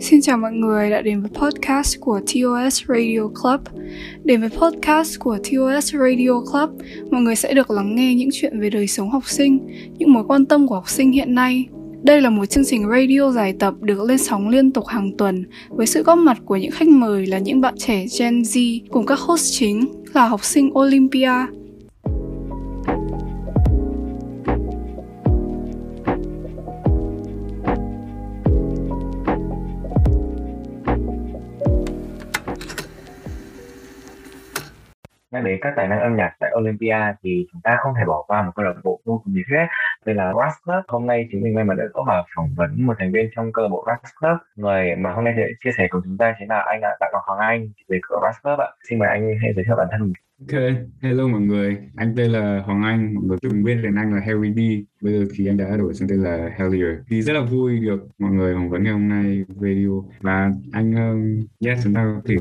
Xin chào mọi người đã đến với podcast của TOS Radio Club. Đến với podcast của TOS Radio Club, mọi người sẽ được lắng nghe những chuyện về đời sống học sinh, những mối quan tâm của học sinh hiện nay. Đây là một chương trình radio dài tập được lên sóng liên tục hàng tuần với sự góp mặt của những khách mời là những bạn trẻ Gen Z cùng các host chính là học sinh Olympia, đến các tài năng âm nhạc tại Olympia thì chúng ta không thể bỏ qua một câu lạc bộ vô cùng nhiệt huyết. Đây là Brass Club. Hôm nay chúng mình may mắn được có vào phỏng vấn một thành viên trong câu lạc bộ Brass Club. Người mà hôm nay sẽ chia sẻ cùng chúng ta chính là anh Đặng Ngọc Hoàng Anh về cửa Brass Club ạ. Xin mời anh hãy giới thiệu bản thân mình. Ok, hello mọi người. Anh tên là Hoàng Anh, mọi người từng biết đến anh là Harry D. Bây giờ thì anh đã đổi sang tên là Hellier. Thì rất là vui được mọi người phỏng vấn ngày hôm nay video. Và anh, um, yes, chúng ta có thể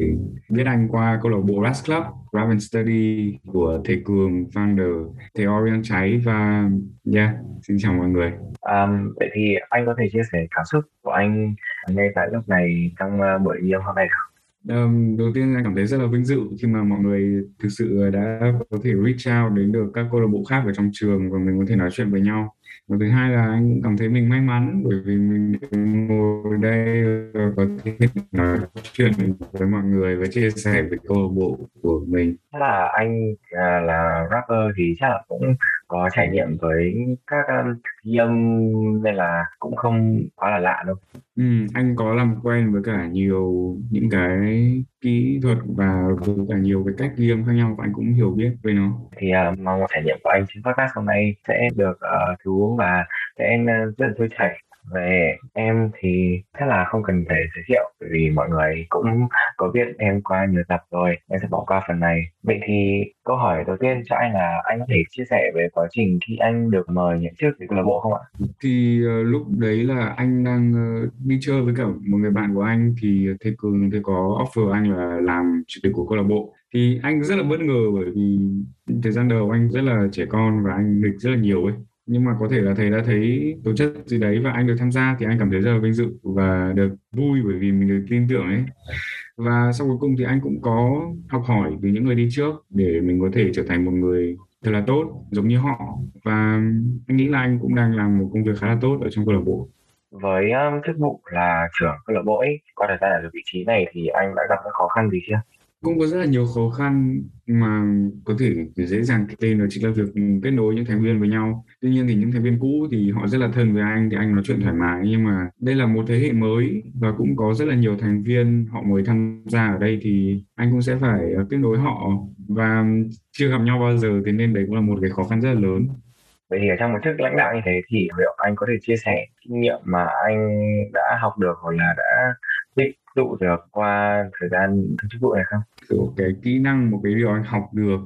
biết anh qua câu lạc bộ Rust Club, Raven Study của thầy Cường, founder, thầy Orion Cháy và yeah, xin chào mọi người. Um, vậy thì anh có thể chia sẻ cảm xúc của anh ngay tại lúc này trong uh, buổi ghi hôm nay không? Um, đầu tiên anh cảm thấy rất là vinh dự khi mà mọi người thực sự đã có thể reach out đến được các câu lạc bộ khác ở trong trường và mình có thể nói chuyện với nhau và thứ hai là anh cảm thấy mình may mắn bởi vì mình ngồi đây và có thể nói chuyện với mọi người và chia sẻ về câu lạc bộ của mình. Chắc là anh à, là rapper thì chắc là cũng có trải nghiệm với các um, nên là cũng không quá là lạ đâu. Ừ, anh có làm quen với cả nhiều những cái kỹ thuật và với cả nhiều cái cách ghi âm khác nhau và anh cũng hiểu biết về nó. thì uh, mong trải nghiệm của anh trên podcast hôm nay sẽ được uh, thú và sẽ uh, rất là trôi chảy về em thì chắc là không cần phải giới thiệu vì mọi người cũng có biết em qua nhiều tập rồi em sẽ bỏ qua phần này. Vậy thì câu hỏi đầu tiên cho anh là anh có thể chia sẻ về quá trình khi anh được mời nhận chức câu lạc bộ không ạ? Thì uh, lúc đấy là anh đang uh, đi chơi với cả một người bạn của anh thì thầy Cường thầy có offer anh là làm chủ tịch của câu lạc bộ. Thì anh rất là bất ngờ bởi vì thời gian đầu anh rất là trẻ con và anh nghịch rất là nhiều ấy nhưng mà có thể là thầy đã thấy tố chất gì đấy và anh được tham gia thì anh cảm thấy rất là vinh dự và được vui bởi vì mình được tin tưởng ấy. Và sau cuối cùng thì anh cũng có học hỏi từ những người đi trước để mình có thể trở thành một người thật là tốt giống như họ. Và anh nghĩ là anh cũng đang làm một công việc khá là tốt ở trong câu lạc bộ. Với um, chức vụ là trưởng câu lạc bộ ấy qua thời gian ở vị trí này thì anh đã gặp những khó khăn gì chưa? Cũng có rất là nhiều khó khăn mà có thể dễ dàng tên đó chính là việc kết nối những thành viên với nhau. Tuy nhiên thì những thành viên cũ thì họ rất là thân với anh, thì anh nói chuyện thoải mái. Nhưng mà đây là một thế hệ mới và cũng có rất là nhiều thành viên họ mới tham gia ở đây thì anh cũng sẽ phải ờ, kết nối họ. Và chưa gặp nhau bao giờ thế nên đấy cũng là một cái khó khăn rất là lớn. Vậy thì ở trong một chức lãnh đạo như thế thì liệu anh có thể chia sẻ kinh nghiệm mà anh đã học được hoặc là đã tích tụ được qua thời gian chức vụ này không? Kiểu cái kỹ năng một cái điều anh học được,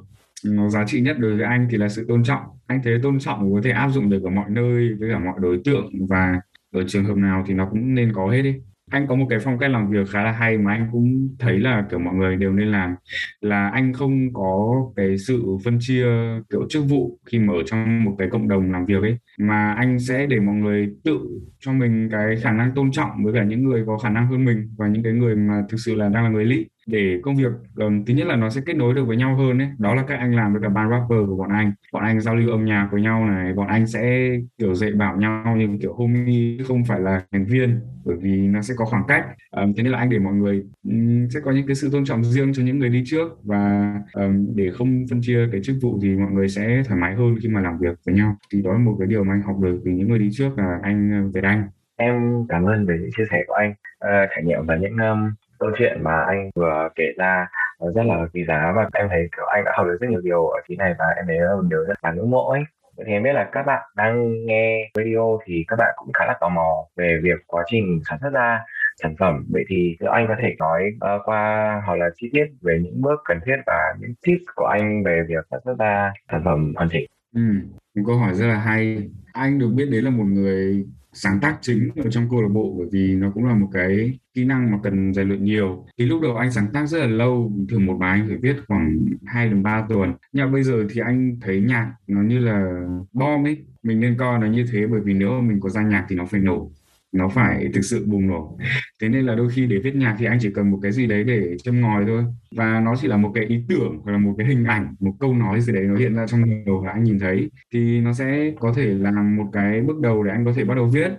nó giá trị nhất đối với anh thì là sự tôn trọng. Anh thấy tôn trọng có thể áp dụng được ở mọi nơi, với cả mọi đối tượng và ở trường hợp nào thì nó cũng nên có hết đi anh có một cái phong cách làm việc khá là hay mà anh cũng thấy là kiểu mọi người đều nên làm. Là anh không có cái sự phân chia kiểu chức vụ khi mà ở trong một cái cộng đồng làm việc ấy, mà anh sẽ để mọi người tự cho mình cái khả năng tôn trọng với cả những người có khả năng hơn mình và những cái người mà thực sự là đang là người lý để công việc um, thứ nhất là nó sẽ kết nối được với nhau hơn đấy đó là các anh làm với cả ban rapper của bọn anh. Bọn anh giao lưu âm nhạc với nhau này bọn anh sẽ kiểu dạy bảo nhau như kiểu homie không phải là thành viên bởi vì nó sẽ có khoảng cách. Um, thế nên là anh để mọi người um, sẽ có những cái sự tôn trọng riêng cho những người đi trước và um, để không phân chia cái chức vụ thì mọi người sẽ thoải mái hơn khi mà làm việc với nhau. Thì đó là một cái điều mà anh học được từ những người đi trước là anh Việt Anh. Em cảm ơn về những chia sẻ của anh. Uh, trải nghiệm và những um, câu chuyện mà anh vừa kể ra rất là quý giá và em thấy kiểu anh đã học được rất nhiều điều ở tí này và em thấy là một điều rất là ngưỡng mộ ấy. Vậy thì em biết là các bạn đang nghe video thì các bạn cũng khá là tò mò về việc quá trình sản xuất ra sản phẩm. Vậy thì anh có thể nói uh, qua hoặc là chi tiết về những bước cần thiết và những tips của anh về việc sản xuất ra sản phẩm hoàn chỉnh? Ừ, một câu hỏi rất là hay. Anh được biết đấy là một người sáng tác chính ở trong câu lạc bộ, bởi vì nó cũng là một cái kỹ năng mà cần rèn luyện nhiều. Thì lúc đầu anh sáng tác rất là lâu, thường một bài anh phải viết khoảng 2 đến 3 tuần. Nhưng bây giờ thì anh thấy nhạc nó như là bom ấy. Mình nên coi nó như thế, bởi vì nếu mà mình có ra nhạc thì nó phải nổ nó phải thực sự bùng nổ. Thế nên là đôi khi để viết nhạc thì anh chỉ cần một cái gì đấy để châm ngòi thôi. Và nó chỉ là một cái ý tưởng hoặc là một cái hình ảnh một câu nói gì đấy nó hiện ra trong đầu và anh nhìn thấy thì nó sẽ có thể làm một cái bước đầu để anh có thể bắt đầu viết.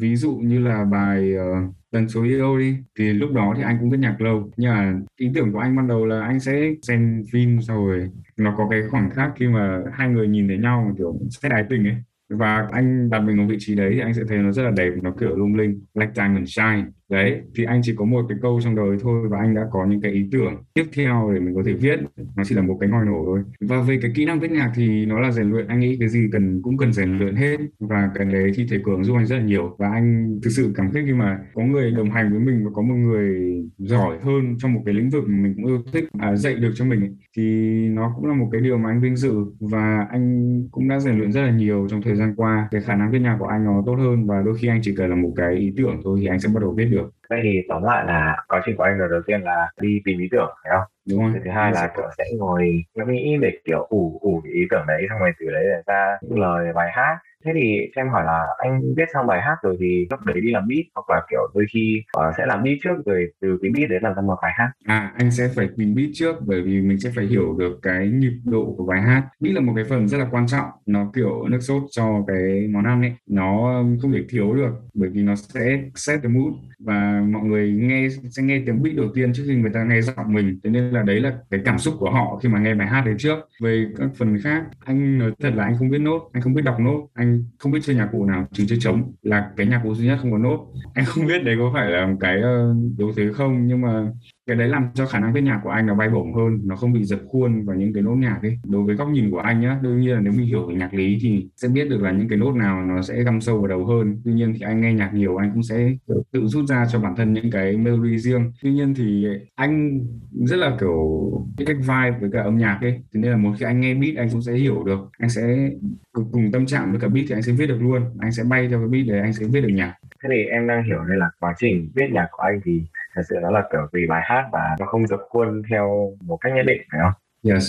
Ví dụ như là bài uh, tần số yêu đi thì lúc đó thì anh cũng viết nhạc lâu. Nhưng mà ý tưởng của anh ban đầu là anh sẽ xem phim rồi nó có cái khoảng khắc khi mà hai người nhìn thấy nhau kiểu sẽ đài tình ấy và anh đặt mình ở vị trí đấy thì anh sẽ thấy nó rất là đẹp, nó kiểu lung linh, like diamond shine đấy thì anh chỉ có một cái câu trong đời thôi và anh đã có những cái ý tưởng tiếp theo để mình có thể viết. Nó chỉ là một cái ngòi nổ thôi. Và về cái kỹ năng viết nhạc thì nó là rèn luyện. Anh nghĩ cái gì cần cũng cần rèn luyện hết. Và cái đấy thì thầy cường giúp anh rất là nhiều. Và anh thực sự cảm kích khi mà có người đồng hành với mình và có một người giỏi hơn trong một cái lĩnh vực mà mình cũng yêu thích à, dạy được cho mình ấy. thì nó cũng là một cái điều mà anh vinh dự. Và anh cũng đã rèn luyện rất là nhiều trong thời gian qua. Cái khả năng viết nhạc của anh nó tốt hơn và đôi khi anh chỉ cần là một cái ý tưởng thôi thì anh sẽ bắt đầu viết được được vậy thì tóm lại là quá trình của anh đầu tiên là đi tìm ý tưởng phải không? Đúng rồi. Thứ hai là kiểu sẽ ngồi nghĩ để kiểu ủ ủ cái ý tưởng đấy xong rồi từ đấy để ra lời bài hát. Thế thì em hỏi là anh viết xong bài hát rồi thì lúc đấy đi làm beat hoặc là kiểu đôi khi uh, sẽ làm beat trước rồi từ cái beat đấy làm ra một bài hát? À anh sẽ phải tìm beat trước bởi vì mình sẽ phải hiểu được cái nhịp độ của bài hát. Beat là một cái phần rất là quan trọng nó kiểu nước sốt cho cái món ăn ấy. Nó không thể thiếu được bởi vì nó sẽ set the mood và mọi người nghe sẽ nghe tiếng beat đầu tiên trước khi người ta nghe giọng mình. Thế nên là đấy là cái cảm xúc của họ khi mà nghe bài hát đấy trước. Về các phần khác anh nói thật là anh không biết nốt anh không biết đọc nốt anh không biết chơi nhạc cụ nào trừ chơi trống. Là cái nhạc cụ duy nhất không có nốt. Anh không biết đấy có phải là một cái uh, yếu thế không nhưng mà cái đấy làm cho khả năng viết nhạc của anh nó bay bổng hơn, nó không bị dập khuôn vào những cái nốt nhạc ấy. Đối với góc nhìn của anh nhá, đương nhiên là nếu mình hiểu về nhạc lý thì sẽ biết được là những cái nốt nào nó sẽ găm sâu vào đầu hơn. Tuy nhiên thì anh nghe nhạc nhiều, anh cũng sẽ tự rút ra cho bản thân những cái melody riêng. Tuy nhiên thì anh rất là, kiểu cách vibe với cả âm nhạc ấy. Thế nên là một khi anh nghe beat anh cũng sẽ hiểu được. Anh sẽ cùng tâm trạng với cả beat thì anh sẽ viết được luôn. Anh sẽ bay theo cái beat để anh sẽ viết được nhạc. Thế thì em đang hiểu đây là quá trình viết nhạc của anh thì thật sự nó là kiểu tùy bài hát và nó không dập khuôn theo một cách nhất định phải không? Yes.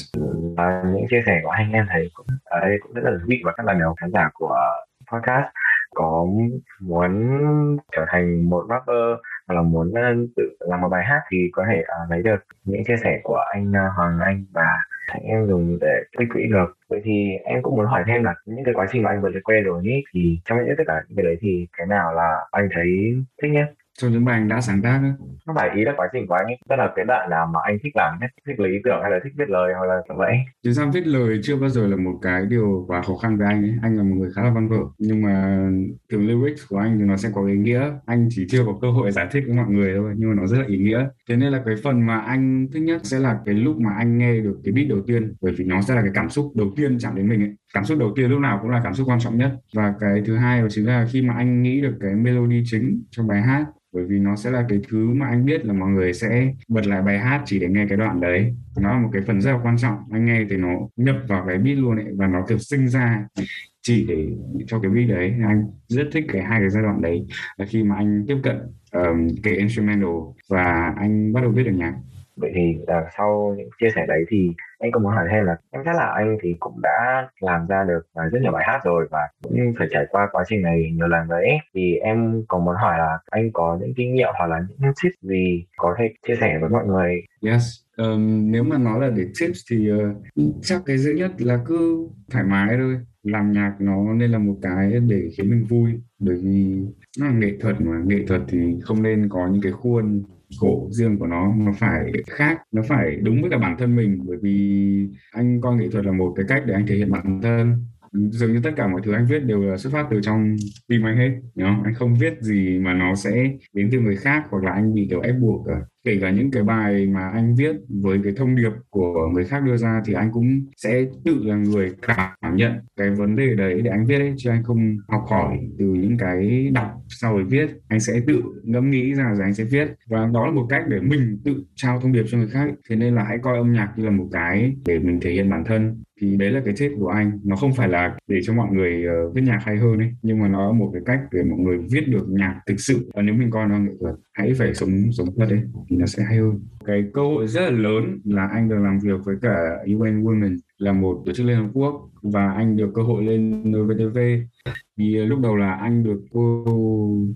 Và những chia sẻ của anh em thấy cũng ở đây cũng rất là thú vị và các bạn nếu khán giả của podcast. Có muốn trở thành một rapper hoặc là muốn tự làm một bài hát thì có thể uh, lấy được những chia sẻ của anh uh, Hoàng Anh và anh em dùng để tích quỹ được. Vậy thì em cũng muốn hỏi thêm là những cái quá trình mà anh vừa liệt kê rồi ý, thì trong những tất cả những cái đấy thì cái nào là anh thấy thích nhất trong những bài anh đã sáng tác đó. không phải ý là quá trình của anh ấy tức là cái đoạn nào mà anh thích làm nhất thích lấy ý tưởng hay là thích viết lời hoặc là kiểu vậy. Thực ra viết lời chưa bao giờ là một cái điều quá khó khăn với anh ấy. Anh là một người khá là văn vở. Nhưng mà thường lyrics của anh thì nó sẽ có ý nghĩa. Anh chỉ chưa có cơ hội giải thích với mọi người thôi nhưng mà nó rất là ý nghĩa. Thế nên là cái phần mà anh thích nhất sẽ là cái lúc mà anh nghe được cái beat đầu tiên bởi vì nó sẽ là cái cảm xúc đầu tiên chạm đến mình ấy cảm xúc đầu tiên lúc nào cũng là cảm xúc quan trọng nhất. Và cái thứ hai đó chính là khi mà anh nghĩ được cái melody chính trong bài hát bởi vì nó sẽ là cái thứ mà anh biết là mọi người sẽ bật lại bài hát chỉ để nghe cái đoạn đấy. Nó là một cái phần rất là quan trọng. Anh nghe thì nó nhập vào cái beat luôn ấy và nó kiểu sinh ra chỉ để cho cái beat đấy. Anh rất thích cái hai cái giai đoạn đấy. Là khi mà anh tiếp cận um, cái instrumental và anh bắt đầu viết được nhạc. Vậy thì uh, sau những chia sẻ đấy thì anh cũng muốn hỏi thêm là em thấy là anh thì cũng đã làm ra được à, rất nhiều bài hát rồi và cũng phải trải qua quá trình này nhiều lần đấy thì em còn muốn hỏi là anh có những kinh nghiệm hoặc là những tips gì có thể chia sẻ với mọi người? Yes um, nếu mà nói là để tips thì uh, chắc cái dễ nhất là cứ thoải mái thôi. Làm nhạc nó nên là một cái để khiến mình vui bởi vì nó là nghệ thuật mà. Nghệ thuật thì không nên có những cái khuôn cổ riêng của nó nó phải khác, nó phải đúng với cả bản thân mình. Bởi vì anh coi nghệ thuật là một cái cách để anh thể hiện bản thân. Dường như tất cả mọi thứ anh viết đều là xuất phát từ trong tim anh hết đúng anh không viết gì mà nó sẽ đến từ người khác hoặc là anh bị kiểu ép buộc cả kể cả những cái bài mà anh viết với cái thông điệp của người khác đưa ra thì anh cũng sẽ tự là người cảm nhận cái vấn đề đấy để anh viết ấy chứ anh không học hỏi từ những cái đọc sau rồi viết. Anh sẽ tự ngẫm nghĩ ra rồi anh sẽ viết. Và đó là một cách để mình tự trao thông điệp cho người khác thế nên là hãy coi âm nhạc như là một cái để mình thể hiện bản thân. Thì đấy là cái chết của anh. Nó không phải là để cho mọi người uh, viết nhạc hay hơn ấy nhưng mà nó là một cái cách để mọi người viết được nhạc thực sự. Và nếu mình coi nó nghệ thuật hãy phải sống sống thật đấy thì nó sẽ hay hơn. Cái cơ hội rất là lớn là anh được làm việc với cả UN Women, là một tổ chức Liên Hợp Quốc, và anh được cơ hội lên VTV thì ờ, lúc đầu là anh được cô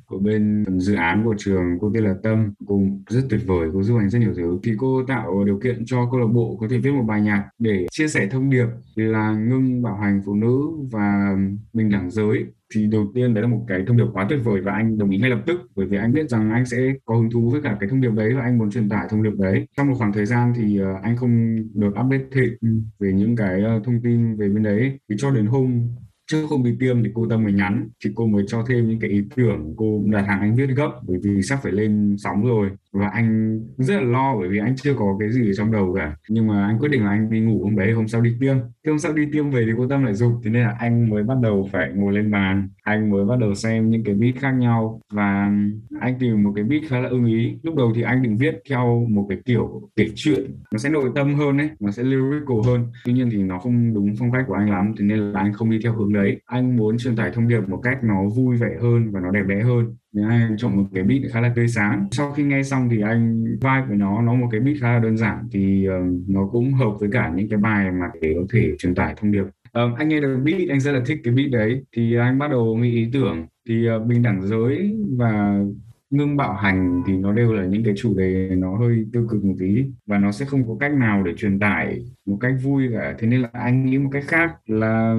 của bên dự án của trường, cô tên là Tâm cô rất tuyệt vời, cô giúp anh rất nhiều thứ. Thì cô tạo điều kiện cho câu lạc bộ có thể viết một bài nhạc để chia sẻ thông điệp là ngưng bạo hành phụ nữ và bình đẳng giới thì đầu tiên đấy là một cái thông điệp quá tuyệt vời và anh đồng ý ngay lập tức, bởi vì anh biết rằng anh sẽ có hứng thú với cả cái thông điệp đấy và anh muốn truyền tải thông điệp đấy. Trong một khoảng thời gian thì ờ, anh không được update thêm về những cái ờ, thông tin về bên đấy. Thì cho đến hôm trước không bị tiêm thì cô tâm mới nhắn, thì cô mới cho thêm những cái ý tưởng, cô đặt hàng anh viết gấp, bởi vì sắp phải lên sóng rồi và anh rất là lo bởi vì anh chưa có cái gì ở trong đầu cả. Nhưng mà anh quyết định là anh đi ngủ hôm đấy, hôm sau đi tiêm. Thế hôm sau đi tiêm về thì cô tâm lại dục thế nên là anh mới bắt đầu phải ngồi lên bàn. Anh mới bắt đầu xem những cái beat khác nhau. Và anh tìm một cái beat khá là ưng ý. Lúc đầu thì anh định viết theo một cái kiểu kể chuyện. Nó sẽ nội tâm hơn ấy. Nó sẽ lyrical hơn. Tuy nhiên thì nó không đúng phong cách của anh lắm. Thế nên là anh không đi theo hướng đấy. Anh muốn truyền tải thông điệp một cách nó vui vẻ hơn và nó đẹp đẽ hơn anh chọn một cái beat khá là tươi sáng. Sau khi nghe xong thì anh vibe của nó nó một cái beat khá là đơn giản. Thì uh, nó cũng hợp với cả những cái bài mà để có thể truyền tải thông điệp. Um, anh nghe được beat anh rất là thích cái beat đấy. Thì anh bắt đầu nghĩ ý tưởng. Thì uh, bình đẳng giới và ngưng bạo hành thì nó đều là những cái chủ đề nó hơi tiêu cực một tí. Và nó sẽ không có cách nào để truyền tải một cách vui cả. Thế nên là anh nghĩ một cách khác là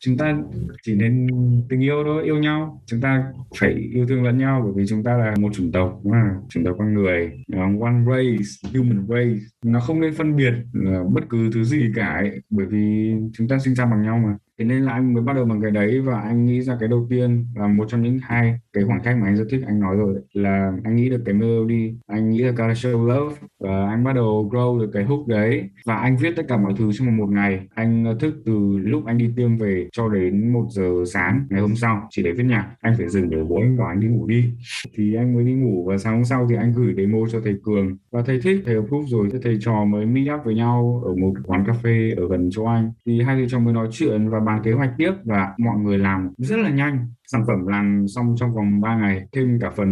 chúng ta chỉ nên tình yêu thôi yêu nhau. Chúng ta phải yêu thương lẫn nhau bởi vì chúng ta là một chủng tộc mà chủng tộc con người ờ, one race human race. Nó không nên phân biệt là bất cứ thứ gì cả ấy, bởi vì chúng ta sinh ra bằng nhau mà thế nên là anh mới bắt đầu bằng cái đấy và anh nghĩ ra cái đầu tiên là một trong những hai cái khoảng cách mà anh rất thích anh nói rồi, là anh nghĩ được cái melody anh nghĩ là gotta show love và anh bắt đầu grow được cái hook đấy. Và anh viết tất cả mọi thứ trong một ngày. Anh ờ, thức từ lúc anh đi tiêm về cho đến một giờ sáng ngày hôm sau. Chỉ để viết nhạc. Anh phải dừng để bố anh bảo anh đi ngủ đi. Thì anh mới đi ngủ và sáng hôm sau thì anh gửi demo cho thầy cường. Và thầy thích, thầy approve rồi. Thì thầy trò mới meet up với nhau ở một quán cà phê ở gần chỗ anh. Thì hai thầy trò mới nói chuyện và bàn kế hoạch tiếp và mọi người làm rất là nhanh. Sản phẩm làm xong trong vòng 3 ngày, thêm cả phần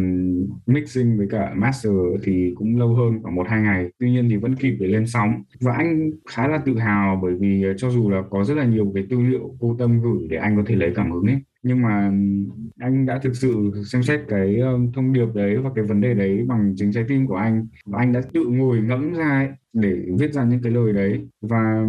mixing với cả master thì cũng lâu hơn, khoảng một, hai ngày. Tuy nhiên thì vẫn kịp để lên sóng. Và anh khá là tự hào bởi vì cho dù là có rất là nhiều cái tư liệu cô tâm gửi để anh có thể lấy cảm hứng ấy nhưng mà anh đã thực sự xem xét cái thông điệp đấy và cái vấn đề đấy bằng chính trái tim của anh. Và anh đã tự ngồi ngẫm ra ấy, để viết ra những cái lời đấy. Và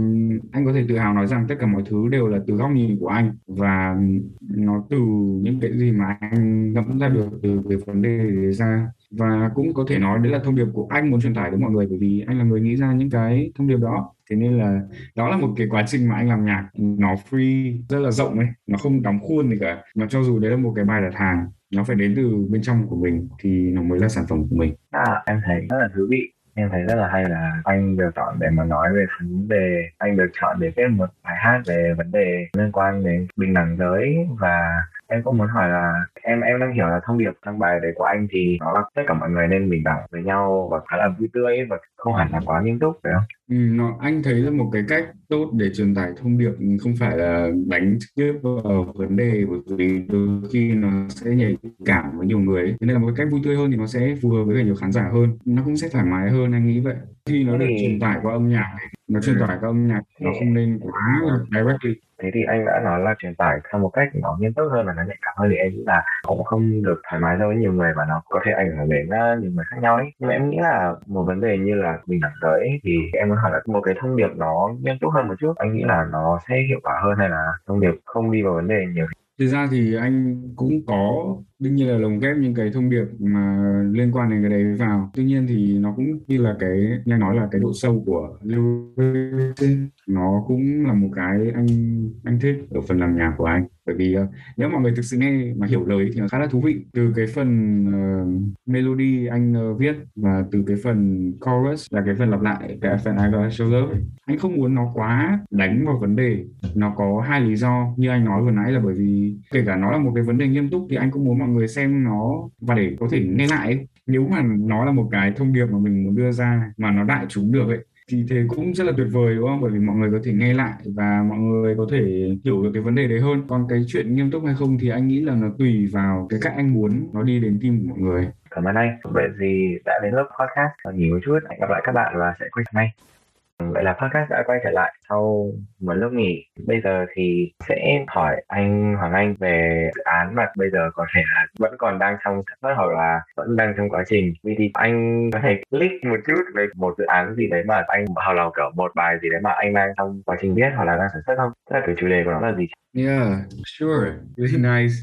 anh có thể tự hào nói rằng tất cả mọi thứ đều là từ góc nhìn của anh. Và nó từ những cái gì mà anh ngẫm ra được từ cái vấn đề đấy ra và cũng có thể nói đấy là thông điệp của anh muốn truyền tải đến mọi người bởi vì anh là người nghĩ ra những cái thông điệp đó. Thế nên là đó là một cái quá trình mà anh làm nhạc nó free rất là rộng ấy nó không đóng khuôn gì cả. Mà cho dù đấy là một cái bài đặt hàng nó phải đến từ bên trong của mình thì nó mới là sản phẩm của mình. À, em thấy rất là thú vị. Em thấy rất là hay là anh được chọn để mà nói về vấn đề anh được chọn để viết một bài hát về vấn đề liên quan đến bình đẳng giới và em cũng muốn hỏi là em em đang hiểu là thông điệp trong bài đấy của anh thì nó là tất cả mọi người nên bình đẳng với nhau và khá là vui tươi và không hẳn là quá nghiêm túc phải không? Ừ, nó anh thấy là một cái cách tốt để truyền tải thông điệp không phải là đánh trực tiếp vào vấn đề bởi vì đôi khi nó sẽ nhạy cảm với nhiều người ấy. nên là một cách vui tươi hơn thì nó sẽ phù hợp với cả nhiều khán giả hơn nó cũng sẽ thoải mái hơn anh nghĩ vậy khi nó được truyền tải qua âm nhạc nó truyền tải qua âm nhạc nó không nên quá là directly thế thì anh đã nói là truyền tải theo một cách nó nghiêm túc hơn và nó nhạy cảm hơn thì em nghĩ là cũng không được thoải mái đối với nhiều người và nó có thể ảnh hưởng đến uh, nhiều người khác nhau ấy. Nhưng mà em nghĩ là một vấn đề như là bình đẳng giới thì em muốn hỏi là một cái thông điệp nó nghiêm túc hơn một chút anh nghĩ là nó sẽ hiệu quả hơn hay là thông điệp không đi vào vấn đề nhiều thực ra thì anh cũng có đương nhiên là lồng ghép những cái thông điệp mà liên quan đến cái đấy vào. Tuy nhiên thì nó cũng như là cái nghe nói là cái độ sâu của lưu nó cũng là một cái anh anh thích ở phần làm nhạc của anh. Bởi vì uh, nếu mọi người thực sự nghe mà hiểu lời thì nó khá là thú vị. Từ cái phần uh, melody anh uh, viết và từ cái phần chorus là cái phần lặp lại cái phần I got show love. Anh không muốn nó quá đánh vào vấn đề. Nó có hai lý do như anh nói vừa nãy là bởi vì kể cả nó là một cái vấn đề nghiêm túc thì anh cũng muốn mọi người xem nó và để có thể nghe lại ấy. nếu mà nó là một cái thông điệp mà mình muốn đưa ra mà nó đại chúng được ấy thì thế cũng rất là tuyệt vời, đúng không? Bởi vì mọi người có thể nghe lại và mọi người có thể hiểu được cái vấn đề đấy hơn. Còn cái chuyện nghiêm túc hay không thì anh nghĩ là nó tùy vào cái cách anh muốn nó đi đến tim của mọi người. Cảm ơn anh. Bởi vì đã đến lớp podcast. Còn nghỉ một chút. Hẹn gặp lại các bạn và sẽ quay lại ngay. Vậy là podcast đã quay trở lại sau một lúc nghỉ. Bây giờ thì sẽ hỏi anh Hoàng Anh về dự án mà bây giờ có thể là vẫn còn đang trong sản xuất hoặc là vẫn đang trong quá trình. Vì thì anh có thể click một chút về một dự án gì đấy mà anh hoặc là kiểu một bài gì đấy mà anh đang trong quá trình viết hoặc là đang sản xuất không? Tức là cái chủ đề của nó là gì? Yeah, sure. Really nice.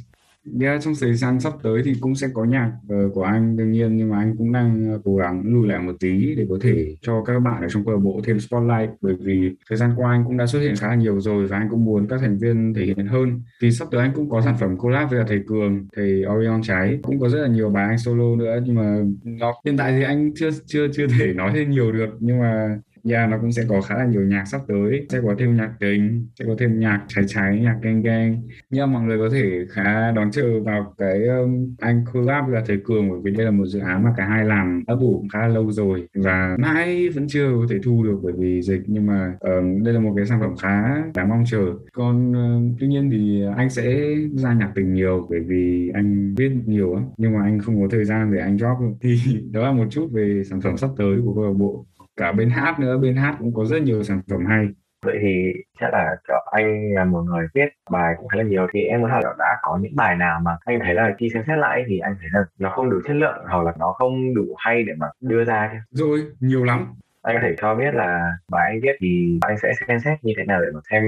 Yeah, trong thời gian sắp tới thì cũng sẽ có nhạc uh, của anh đương nhiên nhưng mà anh cũng đang uh, cố gắng lùi lại một tí để có thể cho các bạn ở trong câu lạc bộ thêm spotlight bởi vì thời gian qua anh cũng đã xuất hiện khá là nhiều rồi và anh cũng muốn các thành viên thể hiện hơn. Thì sắp tới anh cũng có sản phẩm collab với thầy Cường thầy Orion Trái cũng có rất là nhiều bài anh solo nữa nhưng mà nó hiện tại thì anh chưa chưa chưa thể nói thêm nhiều được nhưng mà yeah, nó cũng sẽ có khá là nhiều nhạc sắp tới. Sẽ có thêm nhạc tình sẽ có thêm nhạc cháy cháy nhạc gang gang. Nhưng mọi người có thể khá đón chờ vào cái um, anh collab là thầy cường bởi vì đây là một dự án mà cả hai làm ấp ủ khá là lâu rồi. Và mãi vẫn chưa có thể thu được bởi vì dịch nhưng mà um, đây là một cái sản phẩm khá đáng mong chờ. Còn um, tuy nhiên thì anh sẽ ra nhạc tình nhiều bởi vì anh viết nhiều á. Nhưng mà anh không có thời gian để anh drop. Thì đó là một chút về sản phẩm sắp tới của câu lạc bộ cả bên hát nữa bên hát cũng có rất nhiều sản phẩm hay. Vậy thì chắc là cho anh là một người viết bài cũng khá là nhiều. Thì em muốn hỏi là đã có những bài nào mà anh thấy là khi xem xét lại thì anh thấy là nó không đủ chất lượng hoặc là nó không đủ hay để mà đưa ra chứ rồi nhiều lắm anh có thể cho biết là bài anh viết thì anh sẽ xem xét như thế nào để mà xem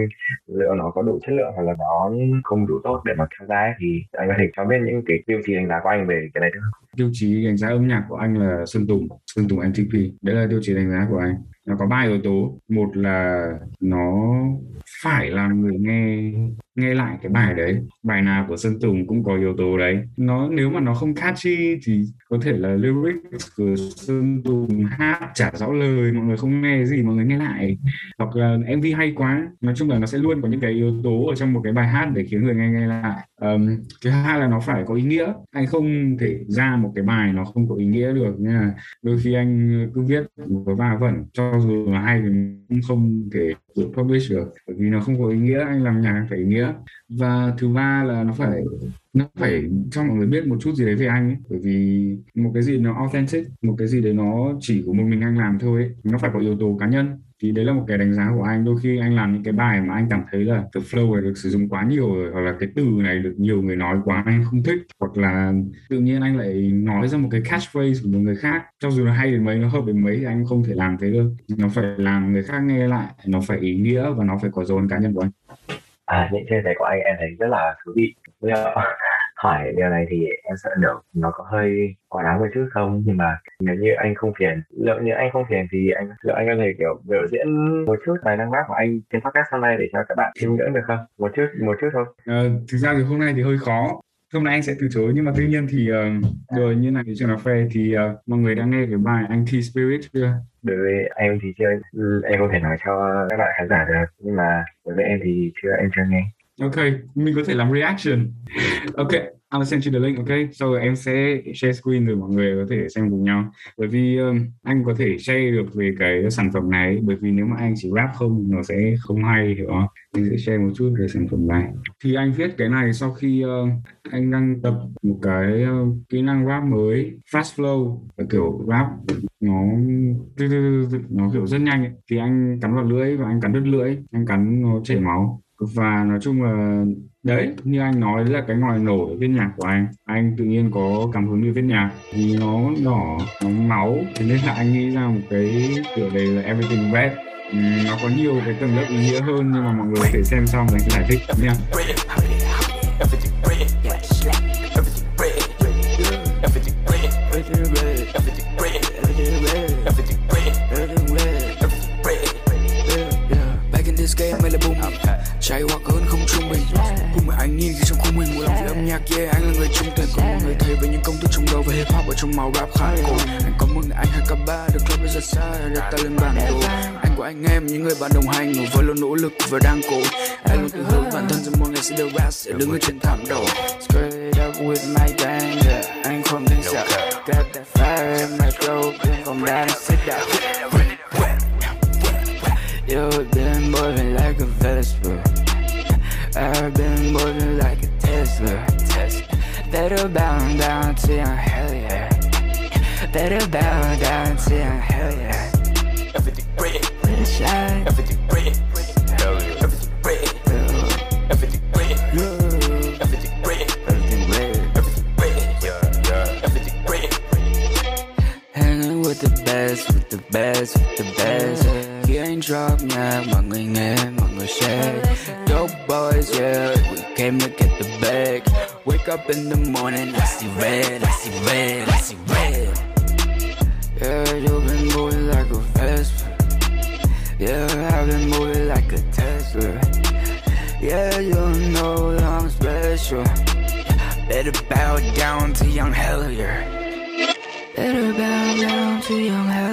liệu nó có đủ chất lượng hoặc là nó không đủ tốt để mà tham gia thì anh có thể cho biết những cái tiêu chí đánh giá của anh về cái này được không? tiêu chí đánh giá âm nhạc của anh là Sơn Tùng Sơn Tùng MTP đấy là tiêu chí đánh giá của anh. Nó có ba yếu tố. Một là nó phải làm người nghe nghe lại cái bài đấy. Bài nào của Sơn Tùng cũng có yếu tố đấy. Nó nếu mà nó không catchy thì có thể là lyrics của Sơn Tùng hát chả rõ lời mọi người không nghe gì mọi người nghe lại. Hoặc là MV hay quá nói chung là nó sẽ luôn có những cái yếu tố ở trong một cái bài hát để khiến người nghe nghe lại. Um, thứ hai là nó phải có ý nghĩa. Anh không thể ra một cái bài nó không có ý nghĩa được nha. Đôi khi anh cứ viết với va vẩn cho dù là hay thì cũng không thể được publish được. Bởi vì nó không có ý nghĩa anh làm nhạc phải ý nghĩa và thứ ba là nó phải nó phải cho mọi người biết một chút gì đấy về anh ấy. bởi vì một cái gì nó authentic, một cái gì đấy nó chỉ của một mình anh làm thôi ấy. nó phải có yếu tố cá nhân. Thì đấy là một cái đánh giá của anh. Đôi khi anh làm những cái bài mà anh cảm thấy là the flow này được sử dụng quá nhiều rồi, hoặc là cái từ này được nhiều người nói quá anh không thích, hoặc là tự nhiên anh lại nói ra một cái catchphrase của một người khác. Cho dù nó hay đến mấy, nó hợp đến mấy thì anh không thể làm thế được nó phải làm người khác nghe lại, nó phải ý nghĩa và nó phải có dấu ấn cá nhân của anh à những chia sẻ của anh em thấy rất là thú vị. Bây giờ hỏi điều này thì em sợ được nó có hơi quá đáng một chút không? Nhưng mà nếu như anh không phiền liệu như anh không phiền thì anh liệu anh có thể kiểu biểu diễn một chút tài năng bác của anh trên podcast hôm nay để cho các bạn chiêm ngưỡng được không? Một chút một chút thôi. À, thực ra thì hôm nay thì hơi khó hôm nay anh sẽ từ chối nhưng mà tuy nhiên thì uh, rồi như này trường cà phê thì uh, mọi người đang nghe cái bài anh T Spirit chưa? Đối với em thì chưa em không thể nói cho các bạn khán giả được nhưng mà đối với em thì chưa em chưa nghe Ok, mình có thể làm reaction. Ok, I'll send you the link, ok? Sau rồi em sẽ share screen rồi mọi người có thể xem cùng nhau. Bởi vì um, anh có thể share được về cái sản phẩm này, bởi vì nếu mà anh chỉ rap không nó sẽ không hay, hiểu không? Anh sẽ share một chút về sản phẩm này. Thì anh viết cái này sau khi uh, anh đang tập một cái uh, kỹ năng rap mới, fast flow, kiểu rap nó nó kiểu rất nhanh ấy. Thì anh cắn vào lưỡi và anh cắn đứt lưỡi, anh cắn nó chảy máu và nói chung là, đấy, như anh nói là cái ngòi nổ viết nhạc của anh. Anh tự nhiên có cảm hứng đi viết nhạc vì nó đỏ, nó máu. Thế nên là anh nghĩ ra một cái tựa đề là everything red ừ, nó có nhiều cái tầng lớp ý nghĩa hơn nhưng mà mọi người có thể xem xong rồi giải thích nha yeah anh là người trung thành có một người thầy về những công thức trong đầu về hip hop ở trong màu rap khá cổ. Anh có mừng anh hai cấp ba, được club rất xa đặt ta lên bản đồ. Anh của anh em, những người bạn đồng hành với luôn nỗ lực và đang cố. Anh luôn tự hứa bản thân rằng một ngày sẽ được rap, sẽ đứng ở trên thảm đỏ. Straight up with my gang yeah. anh không nên sợ. Got that fire in my throat không đang sit down You've been moving like a Vespa. I've been moving like a Tesla. Better bound down to your hell yeah. Better bow down to young hell yeah. Everything red, shine. Everything yeah. Everything red, everything red, everything red, everything red, everything yeah. Everything red. Hanging with the best, with the best, with the best. Khi anh drop nhạc, mọi người nghe, mọi người share. Dope boys, yeah, we came to the. Wake up in the morning, I see red, I see red, I see red. Yeah, you've been moving like a Vespa. Yeah, I've been moving like a Tesla. Yeah, you know that I'm special. Better bow down to young Hellier. Better bow down to young Hellier.